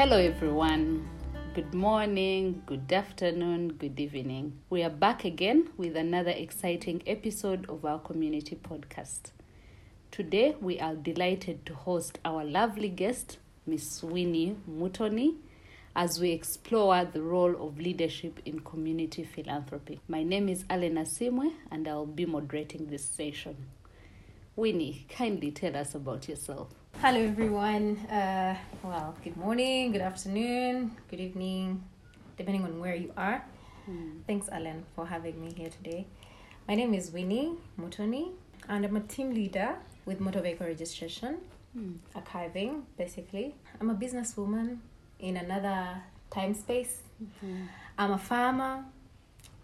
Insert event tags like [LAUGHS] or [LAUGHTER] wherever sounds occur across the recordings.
Hello, everyone. Good morning, good afternoon, good evening. We are back again with another exciting episode of our community podcast. Today, we are delighted to host our lovely guest, Miss Winnie Mutoni, as we explore the role of leadership in community philanthropy. My name is Alena Simwe, and I'll be moderating this session. Winnie, kindly tell us about yourself. Hello, everyone. Uh, well, good morning, good afternoon, good evening, depending on where you are. Hmm. Thanks, Alan, for having me here today. My name is Winnie Mutoni, and I'm a team leader with motor vehicle registration, hmm. archiving, basically. I'm a businesswoman in another time space. Mm-hmm. I'm a farmer,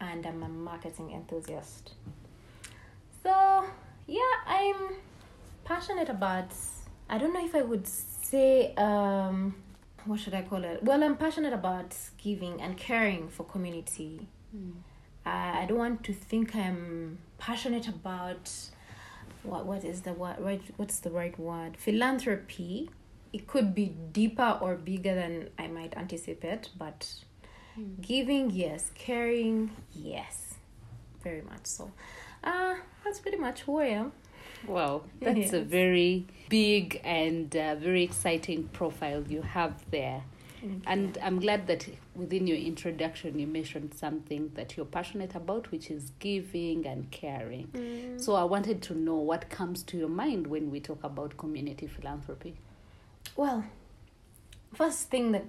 and I'm a marketing enthusiast. So, yeah, I'm passionate about i don't know if i would say um what should i call it? Well i'm passionate about giving and caring for community. I, I don't want to think i'm passionate about what what is the word right what's the right word? Philanthropy. It could be deeper or bigger than i might anticipate but giving yes. Caring yes. Very much so. Uh that's pretty much who i am Wow, [LAUGHS] that's a very big and uh, very exciting profile you have there. And I'm glad that within your introduction you mentioned something that you're passionate about, which is giving and caring. So I wanted to know what comes to your mind when we talk about community philanthropy. Well, first thing that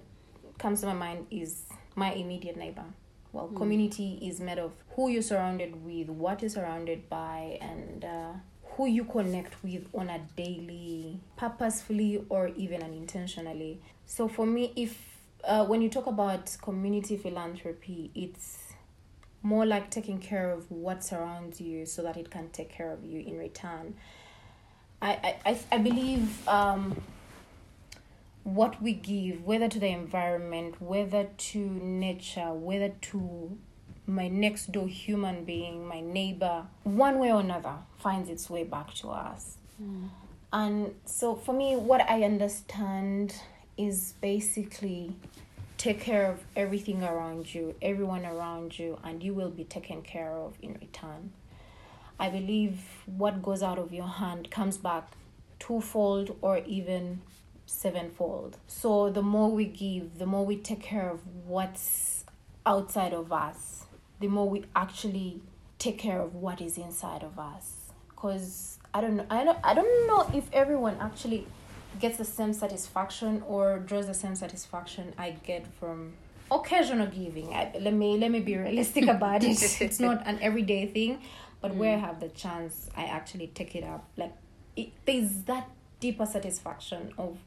comes to my mind is my immediate neighbor. Well, community is made of who you're surrounded with, what you're surrounded by, and uh, who you connect with on a daily, purposefully or even unintentionally. So for me, if uh, when you talk about community philanthropy, it's more like taking care of what surrounds you so that it can take care of you in return. I I, I, believe um, what we give, whether to the environment, whether to nature, whether to my next door human being, my neighbor, one way or another finds its way back to us. Hmm. And so for me, what I understand is basically take care of everything around you, everyone around you, and you will be taken care of in return. I believe what goes out of your hand comes back twofold or even sevenfold. So the more we give, the more we take care of what's outside of us, the more we actually take care of what is inside of us. Cause I don't know, I don't, I don't know if everyone actually gets the same satisfaction or draws the same satisfaction I get from occasional giving. I, let me let me be realistic [LAUGHS] about it. It's not an everyday thing, but where mm. I have the chance, I actually take it up. Like it, there's that deeper satisfaction of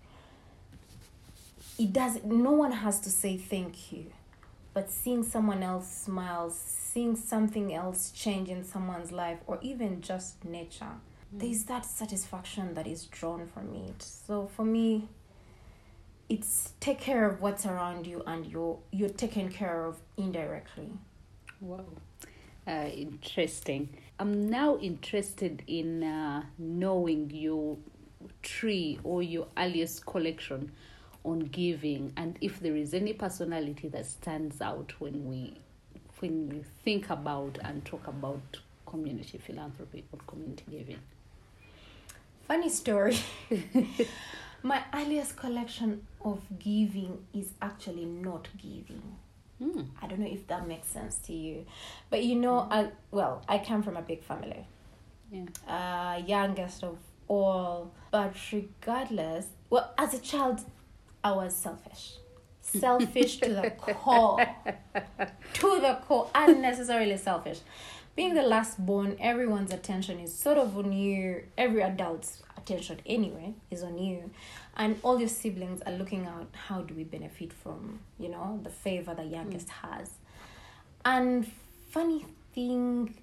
it does no one has to say thank you but seeing someone else smile seeing something else change in someone's life or even just nature there's that satisfaction that is drawn from it so for me it's take care of what's around you and you're you're taken care of indirectly Wow. Uh, interesting. I'm now interested in uh, knowing your tree or your earliest collection on giving and if there is any personality that stands out when we when we think about and talk about community philanthropy or community giving. funny story [LAUGHS] my earliest collection of giving is actually not giving Hmm. I don't know if that makes sense to you. But you know, I, well, I come from a big family, Yeah. uh, youngest of all. But regardless, well, as a child, I was selfish. Selfish to the core. [LAUGHS] To the core. Unnecessarily selfish. Being the last born, everyone's attention is sort of on you. Every adult's attention, anyway, is on you. And all your siblings are looking out how do we benefit from, you know, the favor the youngest mm. has. And funny thing,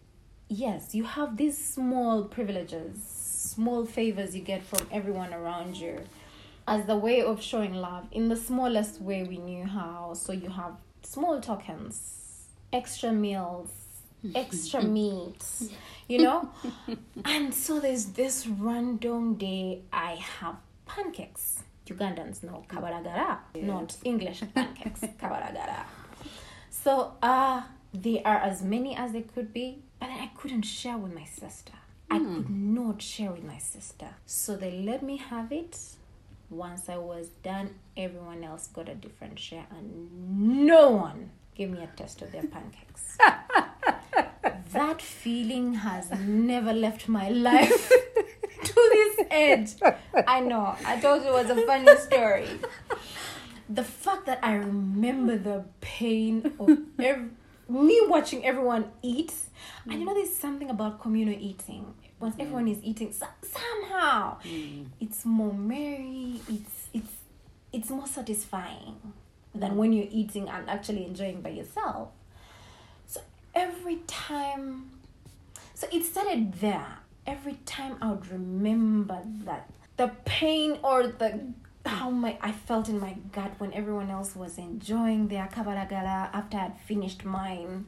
yes, you have these small privileges, small favors you get from everyone around you as the way of showing love in the smallest way we knew how. So you have small tokens, extra meals, [LAUGHS] extra meats, [LAUGHS] you know? and so there's this random day I have pancakes Ugandans know kabaragara, not English [LAUGHS] pancakes, kabaragara. So uh they are as many as they could be, but I couldn't share with my sister. I could not share with my sister. So they let me have it. Once I was done, everyone else got a different share, and no one gave me a taste of their [LAUGHS] pancakes. that feeling has never left my life [LAUGHS] to this edge. I know. I told you it was a funny story. The fact that I remember the pain of me watching everyone eat, and you know, there's something about communal eating. Once everyone is eating, so- somehow mm. it's more merry. It's it's it's more satisfying than mm. when you're eating and actually enjoying by yourself. So every time, so it started there. Every time I would remember that the pain or the how my I felt in my gut when everyone else was enjoying their kabaragala after I'd finished mine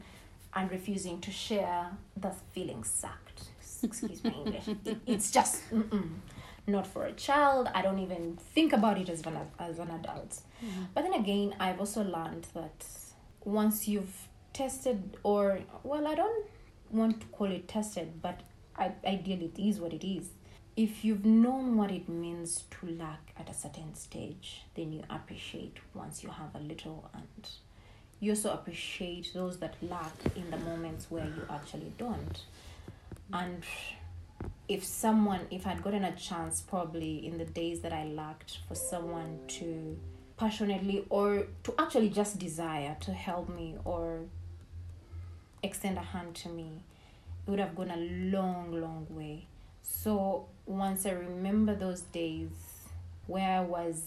and refusing to share. The feeling sucked. Excuse my English. It- it's just not for a child. I don't even think about it as an as an adult. Mm-hmm. But then again, I've also learned that once you've tested, or well, I don't want to call it tested, but I, ideally it is what it is. If you've known what it means to lack at a certain stage, then you appreciate once you have a little, and you also appreciate those that lack in the moments where you actually don't. And if someone, if I'd gotten a chance, probably in the days that I lacked, for someone to passionately or to actually just desire to help me or extend a hand to me, it would have gone a long, long way. So once I remember those days where I was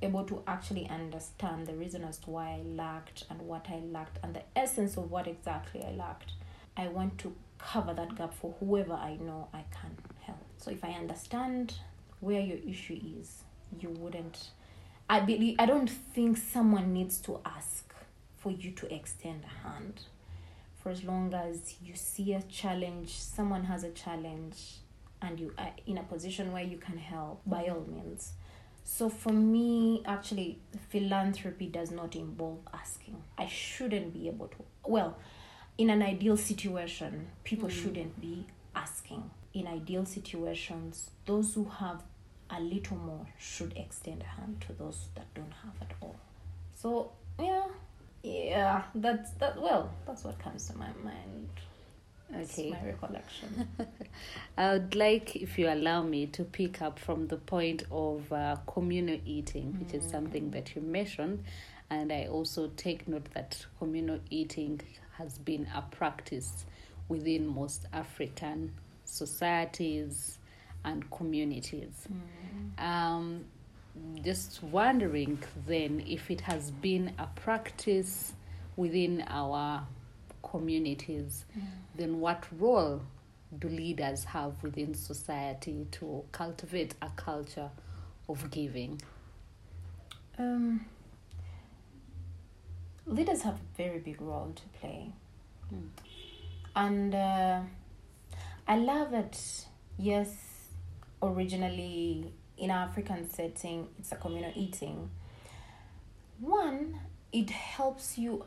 able to actually understand the reason as to why I lacked and what I lacked and the essence of what exactly I lacked, I want to cover that gap for whoever I know I can help. So if I understand where your issue is, you wouldn't I believe I don't think someone needs to ask for you to extend a hand. For as long as you see a challenge, someone has a challenge, and you are in a position where you can help, by all means. So for me, actually, philanthropy does not involve asking. I shouldn't be able to. Well, in an ideal situation, people shouldn't be asking. In ideal situations, those who have a little more should extend a hand to those that don't have at all. So yeah, yeah, that's that. Well, that's what comes to my mind. It's Okay. my recollection. [LAUGHS] I would like, if you allow me, to pick up from the point of uh, communal eating, which is something that you mentioned. And I also take note that communal eating has been a practice within most African societies and communities. Um, just wondering then if it has been a practice within our communities, then what role do leaders have within society to cultivate a culture of giving? Um, leaders have a very big role to play. Mm. And uh, I love it. yes, originally in African setting, it's a communal eating. One, it helps you,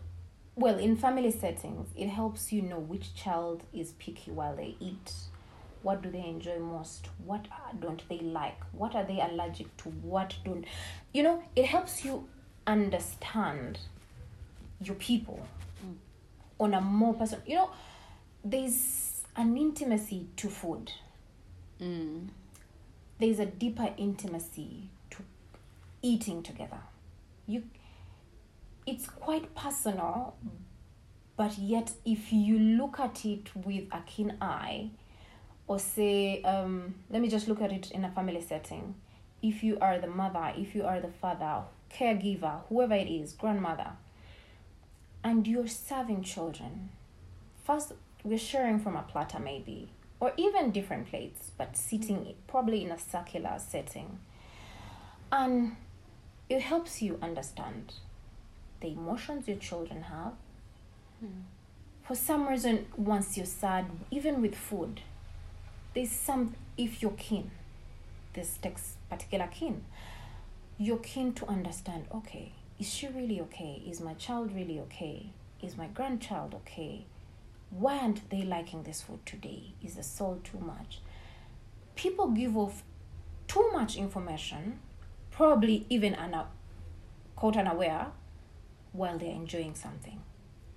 well, in family settings, it helps you know which child is picky while they eat. What do they enjoy most? What don't they like? What are they allergic to? What don't you know? It helps you understand your people on a more personal. You know, there's an intimacy to food. Mm. There's a deeper intimacy to eating together. You, it's quite personal, but yet if you look at it with a keen eye, or say, um, let me just look at it in a family setting. If you are the mother, if you are the father, caregiver, whoever it is, grandmother, and you're serving children, first we're sharing from a platter maybe, or even different plates, but sitting probably in a circular setting. And it helps you understand the emotions your children have. Hmm. For some reason, once you're sad, even with food, there's some, if you're keen, this takes particular keen. you're keen to understand okay, is she really okay? Is my child really okay? Is my grandchild okay? Why aren't they liking this food today? Is the salt too much? People give off too much information, probably even una- caught unaware, while they're enjoying something.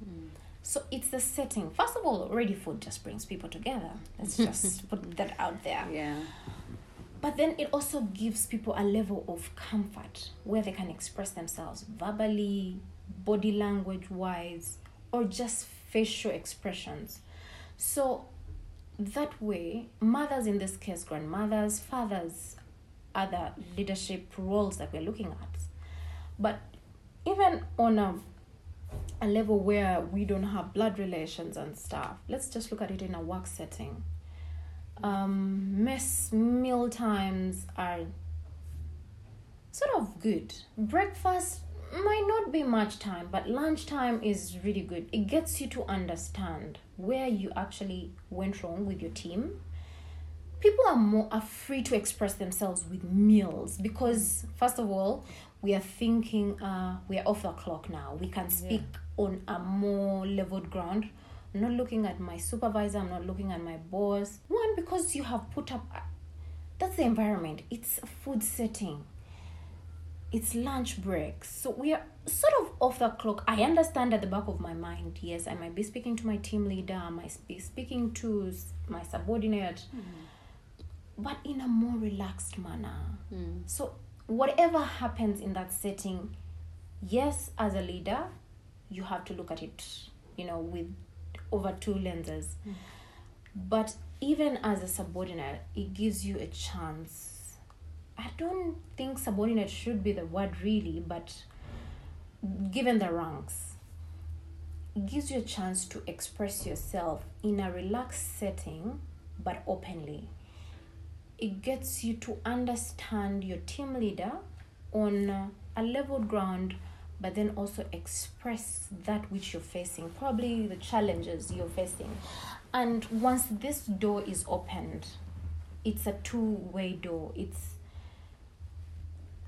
Hmm. So it's the setting. First of all, already food just brings people together. Let's just [LAUGHS] put that out there. Yeah. But then it also gives people a level of comfort where they can express themselves verbally, body language wise, or just facial expressions. So that way, mothers in this case, grandmothers, fathers, other leadership roles that we're looking at. But even on a, a level where we don't have blood relations and stuff, let's just look at it in a work setting. Um, mess meal times are sort of good. Breakfast might not be much time, but lunchtime is really good. It gets you to understand where you actually went wrong with your team. People are more are free to express themselves with meals because first of all, we are thinking uh, we are off the clock now. We can speak on a more leveled ground. I'm not looking at my supervisor, I'm not looking at my boss. One, because you have put up that's the environment. It's a food setting it's lunch break so we are sort of off the clock i understand at the back of my mind yes i might be speaking to my team leader i might be speaking to my subordinate but in a more relaxed manner Mm. so whatever happens in that setting yes as a leader you have to look at it you know with over two lenses. But even as a subordinate it gives you a chance. I don't think subordinate should be the word really but given the ranks it gives you a chance to express yourself in a relaxed setting but openly. It gets you to understand your team leader on a level ground but then also express that which you're facing probably the challenges you're facing. And once this door is opened it's a two-way door. It's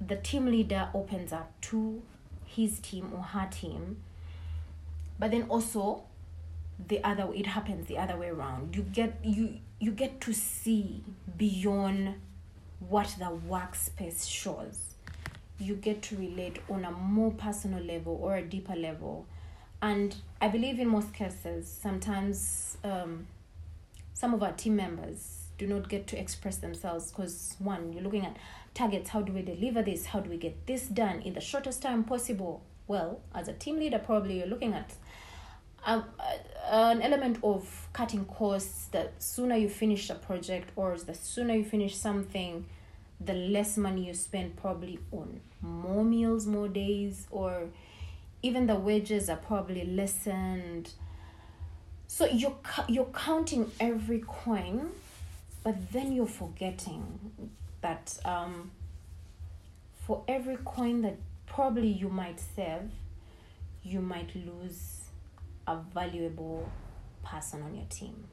the team leader opens up to his team or her team but then also the other it happens the other way around. You get you you get to see beyond what the workspace shows you get to relate on a more personal level or a deeper level. And i believe in most cases sometimes um, some of our team members do not get to express themselves because one you're looking at targets how do we deliver this? How do we get this done in the shortest time possible? Well as a team leader probably you're looking at um, uh, an element of cutting costs the sooner you finish a project or the sooner you finish something the less money you spend probably on more meals more days or even the wages are probably lessened. So you're you're counting every coin but then you're forgetting that um, for every coin that probably you might save you might lose a valuable person on your team.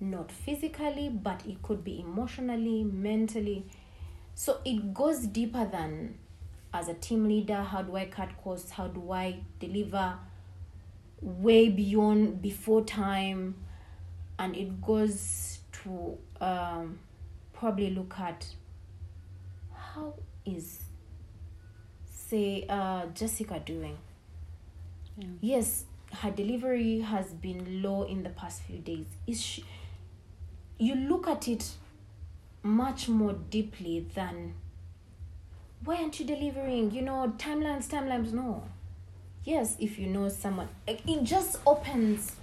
Not physically but it could be emotionally mentally so it goes deeper than as a team leader how do i cut costs? How do i deliver way beyond before time? And it goes to um, probably look at how is say uh, jessica doing? Yeah. yes her delivery has been low in the past few days. Is she you look at it much more deeply than why aren't you delivering? You know timelines timelines no. Yes if you know someone it just opens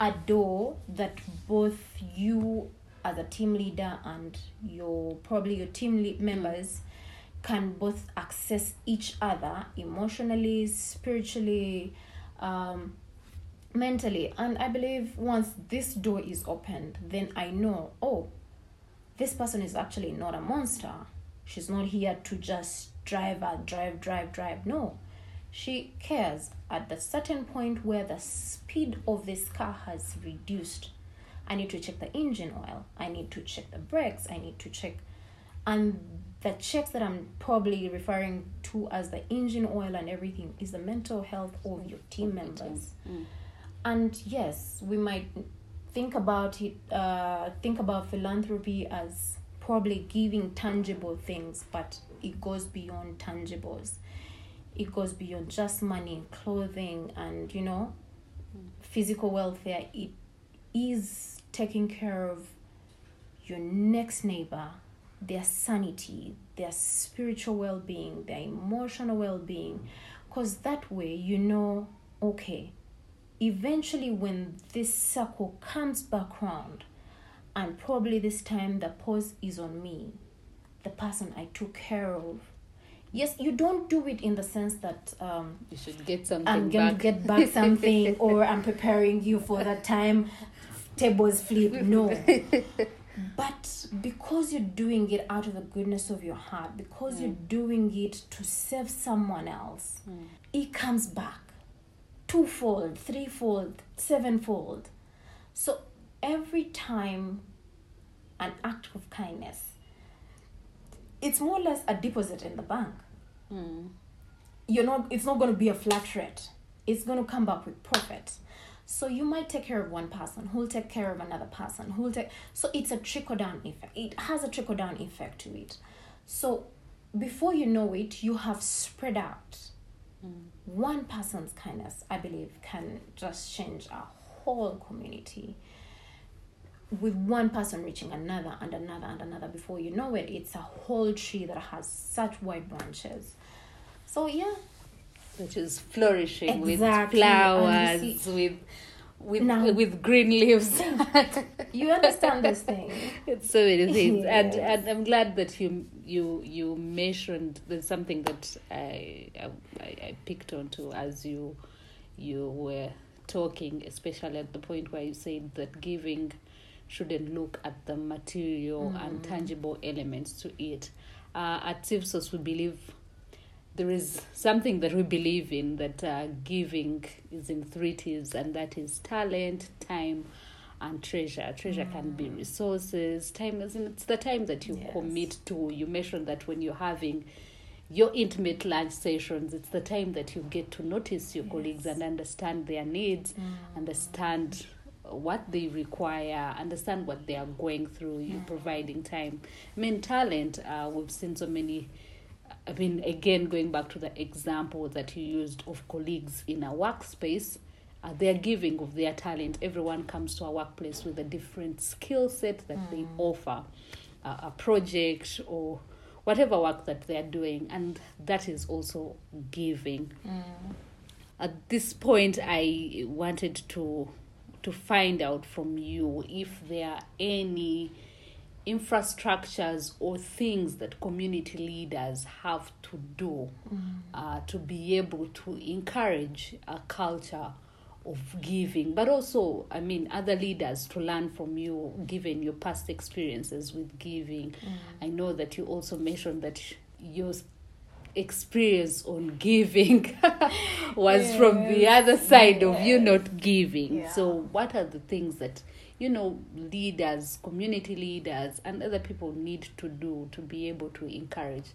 a door that both you as a team leader and your probably your team lead members can both access each other emotionally spiritually um, mentally. And i believe once this door is opened then i know oh this person is actually not a monster. She's not here to just drive drive drive drive. No. She cares at the certain point where the speed of this car has reduced. I need to check the engine oil. I need to check the brakes. I need to check and the checks that I'm probably referring to as the engine oil and everything is the mental health of your team members. Mm. And yes, we might think about it, uh, think about philanthropy as probably giving tangible things, but it goes beyond tangibles. It goes beyond just money, clothing, and you know, physical welfare. It is taking care of your next neighbor, their sanity, their spiritual well being, their emotional well being. Because that way, you know, okay, eventually when this circle comes back round, and probably this time the pause is on me, the person I took care of. Yes, you don't do it in the sense that um, You should get something I'm going back. to get back [LAUGHS] something or I'm preparing you for that time tables flip. No. [LAUGHS] But because you're doing it out of the goodness of your heart, because you're doing it to serve someone else, Mm. it comes back twofold, threefold, sevenfold. So every time an act of kindness, it's more or less a deposit in the bank. Mm. you're not it's not going to be a flat rate. It's going to come back with profit. So you might take care of one person who'll take care of another person who'll take so it's a trickle down effect. It has a trickle down effect to it. So before you know it you have spread out Mm. one person's kindness i believe can just change a whole community with one person reaching another and another and another. Before you know it it's a whole tree that has such wide branches. So yeah. Which is flourishing with Exactly, you flowers, with with Now- with green leaves. [LAUGHS] [LAUGHS] you understand this thing it's so many things, and Yes. and I'm glad that you you you mentioned there's something that I I, I picked onto as you you were talking, especially at the point where you said that giving shouldn't look at the material and tangible elements to it. Uh, at Civsos, we believe there is something that we believe in that uh, giving is in three T's, and that is talent, time, and treasure. Treasure can be resources. Time is it's the time that you Yes. commit to. You mentioned that when you're having your intimate lunch sessions, it's the time that you get to notice your colleagues and understand their needs, understand what they require, understand what they are going through. You're providing time. I mean, talent. Uh, we've seen so many. I mean, again, going back to the example that you used of colleagues in a workspace, uh, they're giving of their talent. Everyone comes to a workplace with a different skill set that they offer, uh, a project or whatever work that they're doing, and that is also giving. At this point, I wanted to to find out from you if there are any infrastructures or things that community leaders have to do uh, to be able to encourage a culture of giving but also i mean other leaders to learn from you given your past experiences with giving. I know that you also mentioned that your experience on giving [LAUGHS] was from the other side of you not giving. Yeah. so what are the things that you know leaders community leaders and other people need to do to be able to encourage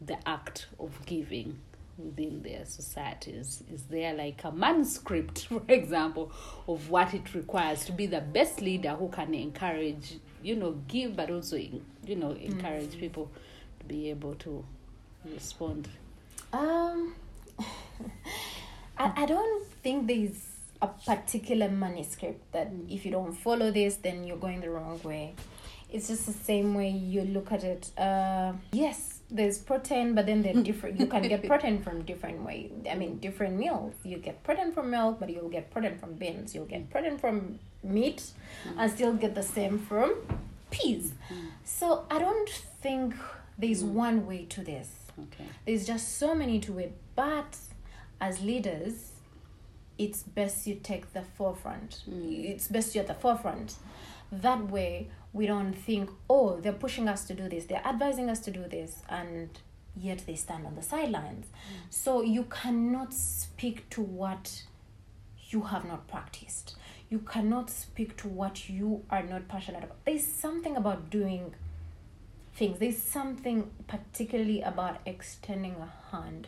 the act of giving within their societies. Is there like a manuscript [LAUGHS] for example of what it requires to be the best leader who can encourage you know give but also you know encourage people to be able to respond? Um, [LAUGHS] I, I don't think there's a particular manuscript that mm. if you don't follow this, then you're going the wrong way. It's just the same way you look at it. Uh, yes, there's protein, but then they're different. You can get [LAUGHS] protein from different way. I mean, different meals. You get protein from milk, but you'll get protein from beans. You'll get protein from meat, mm. and still get the same from peas. Mm. So I don't think there's one way to this okay there's just so many to it but as leaders it's best you take the forefront. Mm. It's best you're at the forefront. That way we don't think oh they're pushing us to do this they're advising us to do this and yet they stand on the sidelines. Mm. So you cannot speak to what you have not practiced. You cannot speak to what you are not passionate about. There's something about doing things. There's something particularly about extending a hand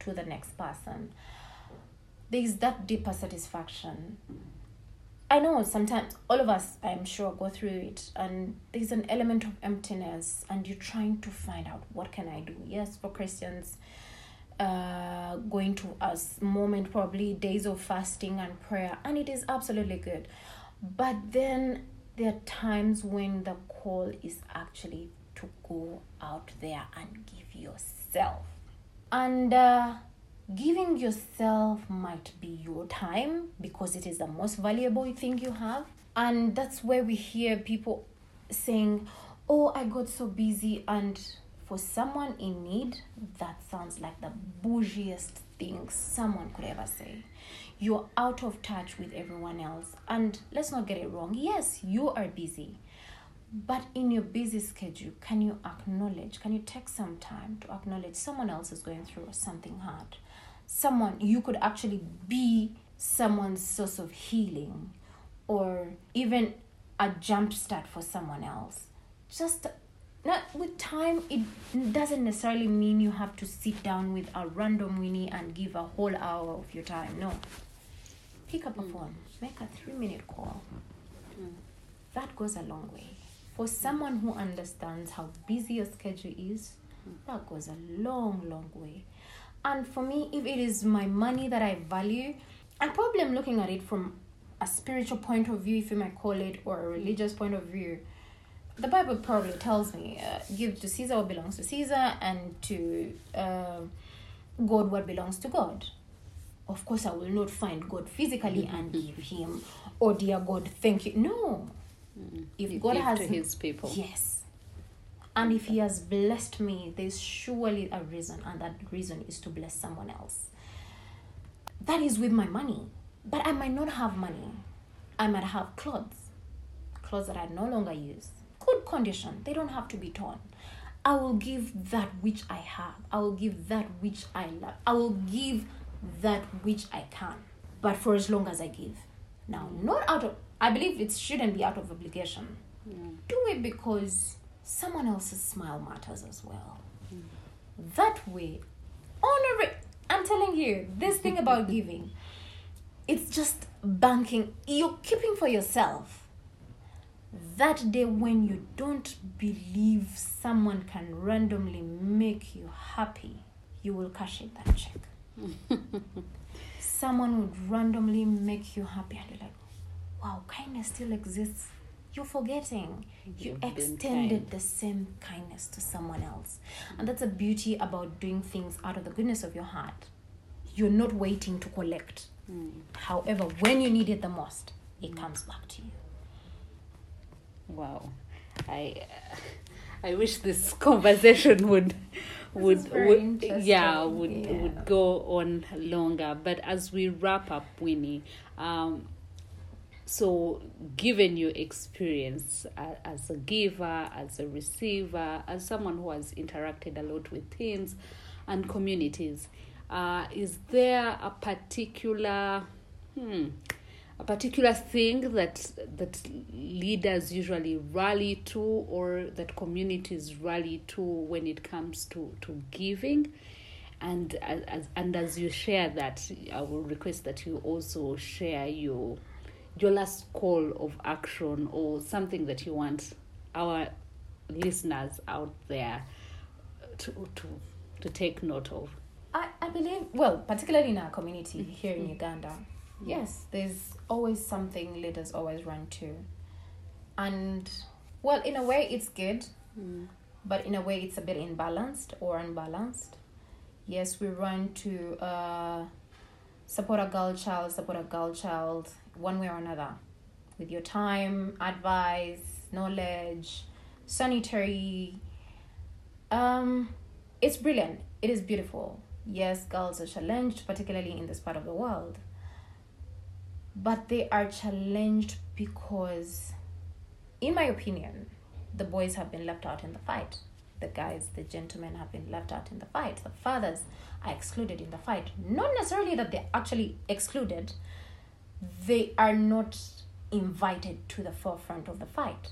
to the next person. There's that deeper satisfaction. I know sometimes all of us, I'm sure, go through it, and there's an element of emptiness, and you're trying to find out what can I do. Yes, for Christians, uh, going to a moment, probably days of fasting and prayer, and it is absolutely good. But then there are times when the call is actually to go out there and give yourself. And uh, giving yourself might be your time because it is the most valuable thing you have. And that's where we hear people saying, Oh, I got so busy. And for someone in need, that sounds like the bougiest thing someone could ever say. You're out of touch with everyone else. And let's not get it wrong. Yes, you are busy. But in your busy schedule, can you acknowledge, can you take some time to acknowledge someone else is going through something hard? Someone, you could actually be someone's source of healing or even a jump start for someone else. Just not with time, it doesn't necessarily mean you have to sit down with a random Winnie and give a whole hour of your time. No. Pick up a mm. phone, make a three minute call. Mm. That goes a long way. For someone who understands how busy your schedule is, mm. that goes a long, long way. And for me, if it is my money that I value, I probably am looking at it from a spiritual point of view, if you might call it, or a religious point of view. The Bible probably tells me, uh, give to Caesar what belongs to Caesar and to uh, God what belongs to God. Of course, I will not find God physically and give him, oh dear God, thank you. No. If You God give has to his people. Yes. And if He has blessed me, there's surely a reason, and that reason is to bless someone else. That is with my money. But I might not have money. I might have clothes, clothes that I no longer use. Good condition, they don't have to be torn. I will give that which I have. I will give that which I love. I will give that which I can. But for as long as I give. Now, not out of, I believe it shouldn't be out of obligation do it because someone else's smile matters as well. That way, honor it. I'm telling you, this thing about [LAUGHS] giving, it's just banking. You're keeping for yourself. That day when you don't believe someone can randomly make you happy, you will cash in that check. [LAUGHS] someone would randomly make you happy and you're like, wow, kindness still exists. You're forgetting. You You've extended the same kindness to someone else. And that's a beauty about doing things out of the goodness of your heart. You're not waiting to collect. However, when you need it the most, it comes back to you. Wow, I I wish this conversation would would, would yeah would yeah. would go on longer. But as we wrap up, Winnie, um, so given your experience a- as a giver, as a receiver, as someone who has interacted a lot with teens and communities, uh, is there a particular hmm, a particular thing that that leaders usually rally to or that communities rally to when it comes to to giving? And as and as you share that i will request that you also share your your last call of action or something that you want our listeners out there to to to take note of I, I believe, well, particularly in our community here in Uganda, yes, there's always something leaders always run to. And, well, in a way, it's good, but in a way, it's a bit imbalanced or unbalanced. Yes, we run to uh, support a girl child, support a girl child, one way or another, with your time, advice, knowledge, sanitary. Um, it's brilliant. It is beautiful. Yes, girls are challenged, particularly in this part of the world. But they are challenged because, in my opinion, the boys have been left out in the fight. The guys, the gentlemen have been left out in the fight. The fathers are excluded in the fight. Not necessarily that they're actually excluded, they are not invited to the forefront of the fight.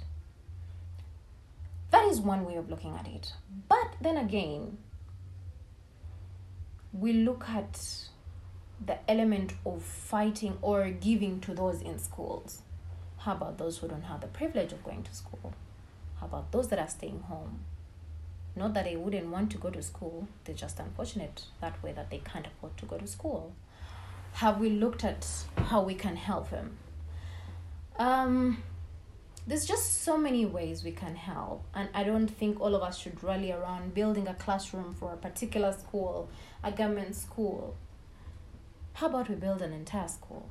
That is one way of looking at it. But then again, we look at the element of fighting or giving to those in schools. How about those who don't have the privilege of going to school? How about those that are staying home? Not that they wouldn't want to go to school, they're just unfortunate that way that they can't afford to go to school. Have we looked at how we can help them? Um, there's just so many ways we can help, and I don't think all of us should rally around building a classroom for a particular school, a government school. How about we build an entire school?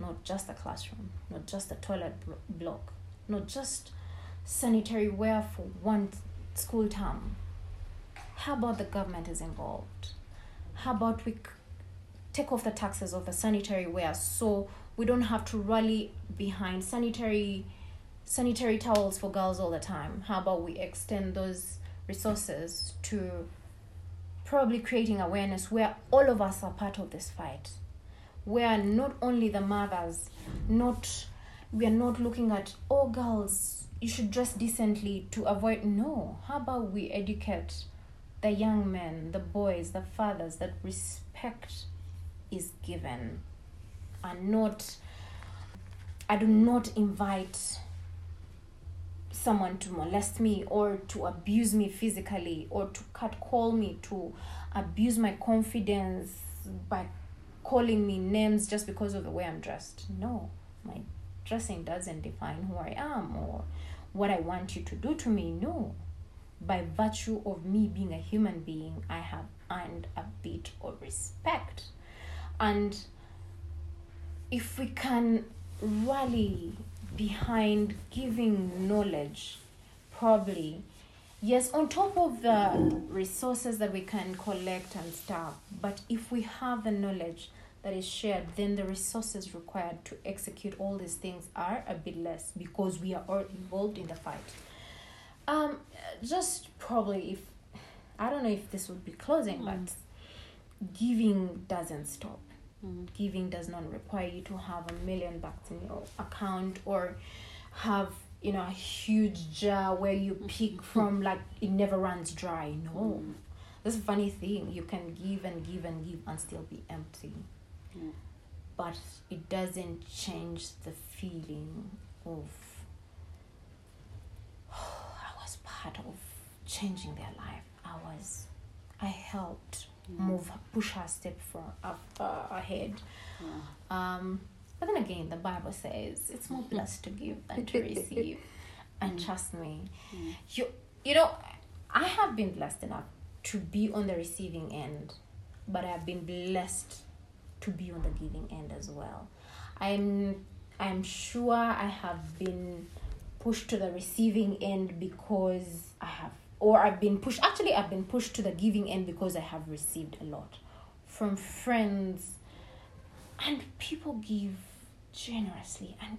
Not just a classroom, not just a toilet block, not just sanitary ware for one school term. How about the government is involved? How about we take off the taxes of the sanitary ware so we don't have to rally behind sanitary sanitary towels for girls all the time? How about we extend those resources to probably creating awareness where all of us are part of this fight? Where not only the mothers, not we are not looking at all oh, girls, you should dress decently to avoid no. How about we educate the young men, the boys, the fathers that respect is given and not I do not invite someone to molest me or to abuse me physically or to cut call me to abuse my confidence by calling me names just because of the way I'm dressed. No, my dressing doesn't define who I am or what I want you to do to me. No. By virtue of me being a human being, I have earned a bit of respect. And if we can rally behind giving knowledge probably yes on top of the resources that we can collect and stuff but if we have the knowledge that is shared then the resources required to execute all these things are a bit less because we are all involved in the fight um just probably if i don't know if this would be closing mm. but giving doesn't stop Mm. Giving does not require you to have a million bucks in your account or have you know a huge jar where you pick from like it never runs dry. No. Mm. That's a funny thing. You can give and give and give and still be empty. Mm. But it doesn't change the feeling of oh, [SIGHS] I was part of changing their life. I was I helped move push her step for uh, ahead yeah. um but then again the bible says it's more blessed to give than to [LAUGHS] receive and mm. trust me mm. you you know i have been blessed enough to be on the receiving end but i've been blessed to be on the giving end as well i'm i'm sure i have been pushed to the receiving end because i have or I've been pushed actually I've been pushed to the giving end because I have received a lot from friends. And people give generously. And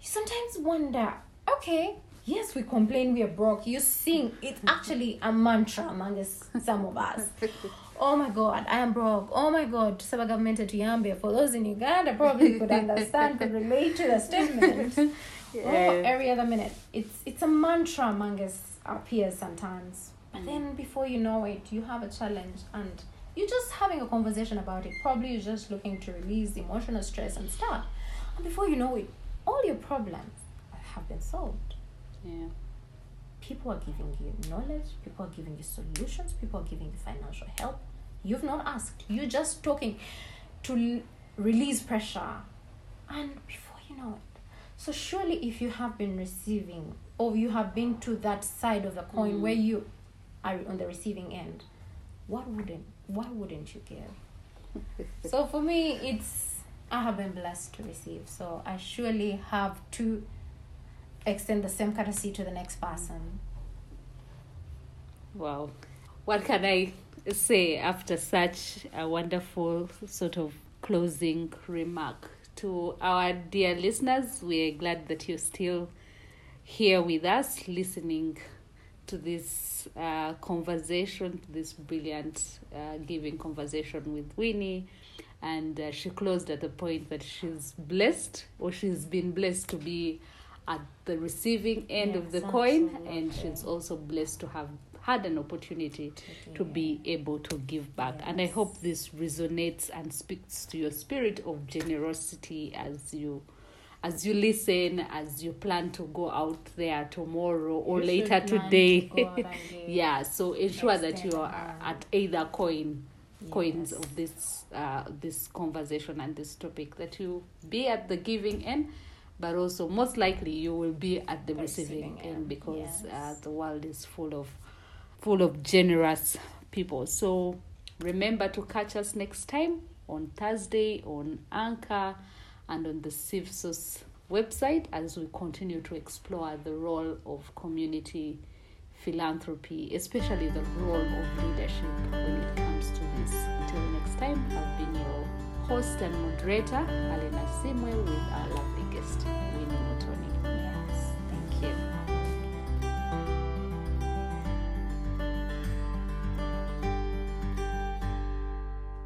you sometimes wonder okay yes we complain we are broke. You sing. It's [LAUGHS] actually a mantra among us, some of us. [LAUGHS] Oh my god i am broke. Oh my god saba government to yambia for those in uganda probably could [LAUGHS] understand could relate to the statement. Oh, every other minute. It's it's a mantra among us appears sometimes. But mm. then before you know it, you have a challenge and you're just having a conversation about it. Probably you're just looking to release emotional stress and stuff. And before you know it, all your problems have been solved. Yeah. People are giving you knowledge, people are giving you solutions, people are giving you financial help. You've not asked. You're just talking to release pressure. And before you know it. So surely if you have been receiving or you have been to that side of the coin mm. where you are on the receiving end what wouldn't why wouldn't you give [LAUGHS] so for me it's i have been blessed to receive. So i surely have to extend the same courtesy to the next person. Wow. What can i say after such a wonderful sort of closing remark to our dear listeners we're glad that you're still here with us listening to this uh, conversation, this brilliant uh, giving conversation with Winnie. And uh, she closed at the point that she's blessed or she's been blessed to be at the receiving end of the coin, and she's also blessed to have had an opportunity to be able to give back. And I hope this resonates and speaks to your spirit of generosity as you as you listen, as you plan to go out there tomorrow or You later today. to go out and [LAUGHS] give. yeah, so ensure that you are at either coin coins Yes. of this uh, this conversation and this topic that you be at the giving end but also most likely you will be at the receiving, receiving end end, because uh, the world is full of full of generous people so remember to catch us next time on thursday on anchor and on the civsos website as we continue to explore the role of community philanthropy, especially the role of leadership when it comes to this. Until next time, I've been your host and moderator, Alena Simwe, with our lovely guest.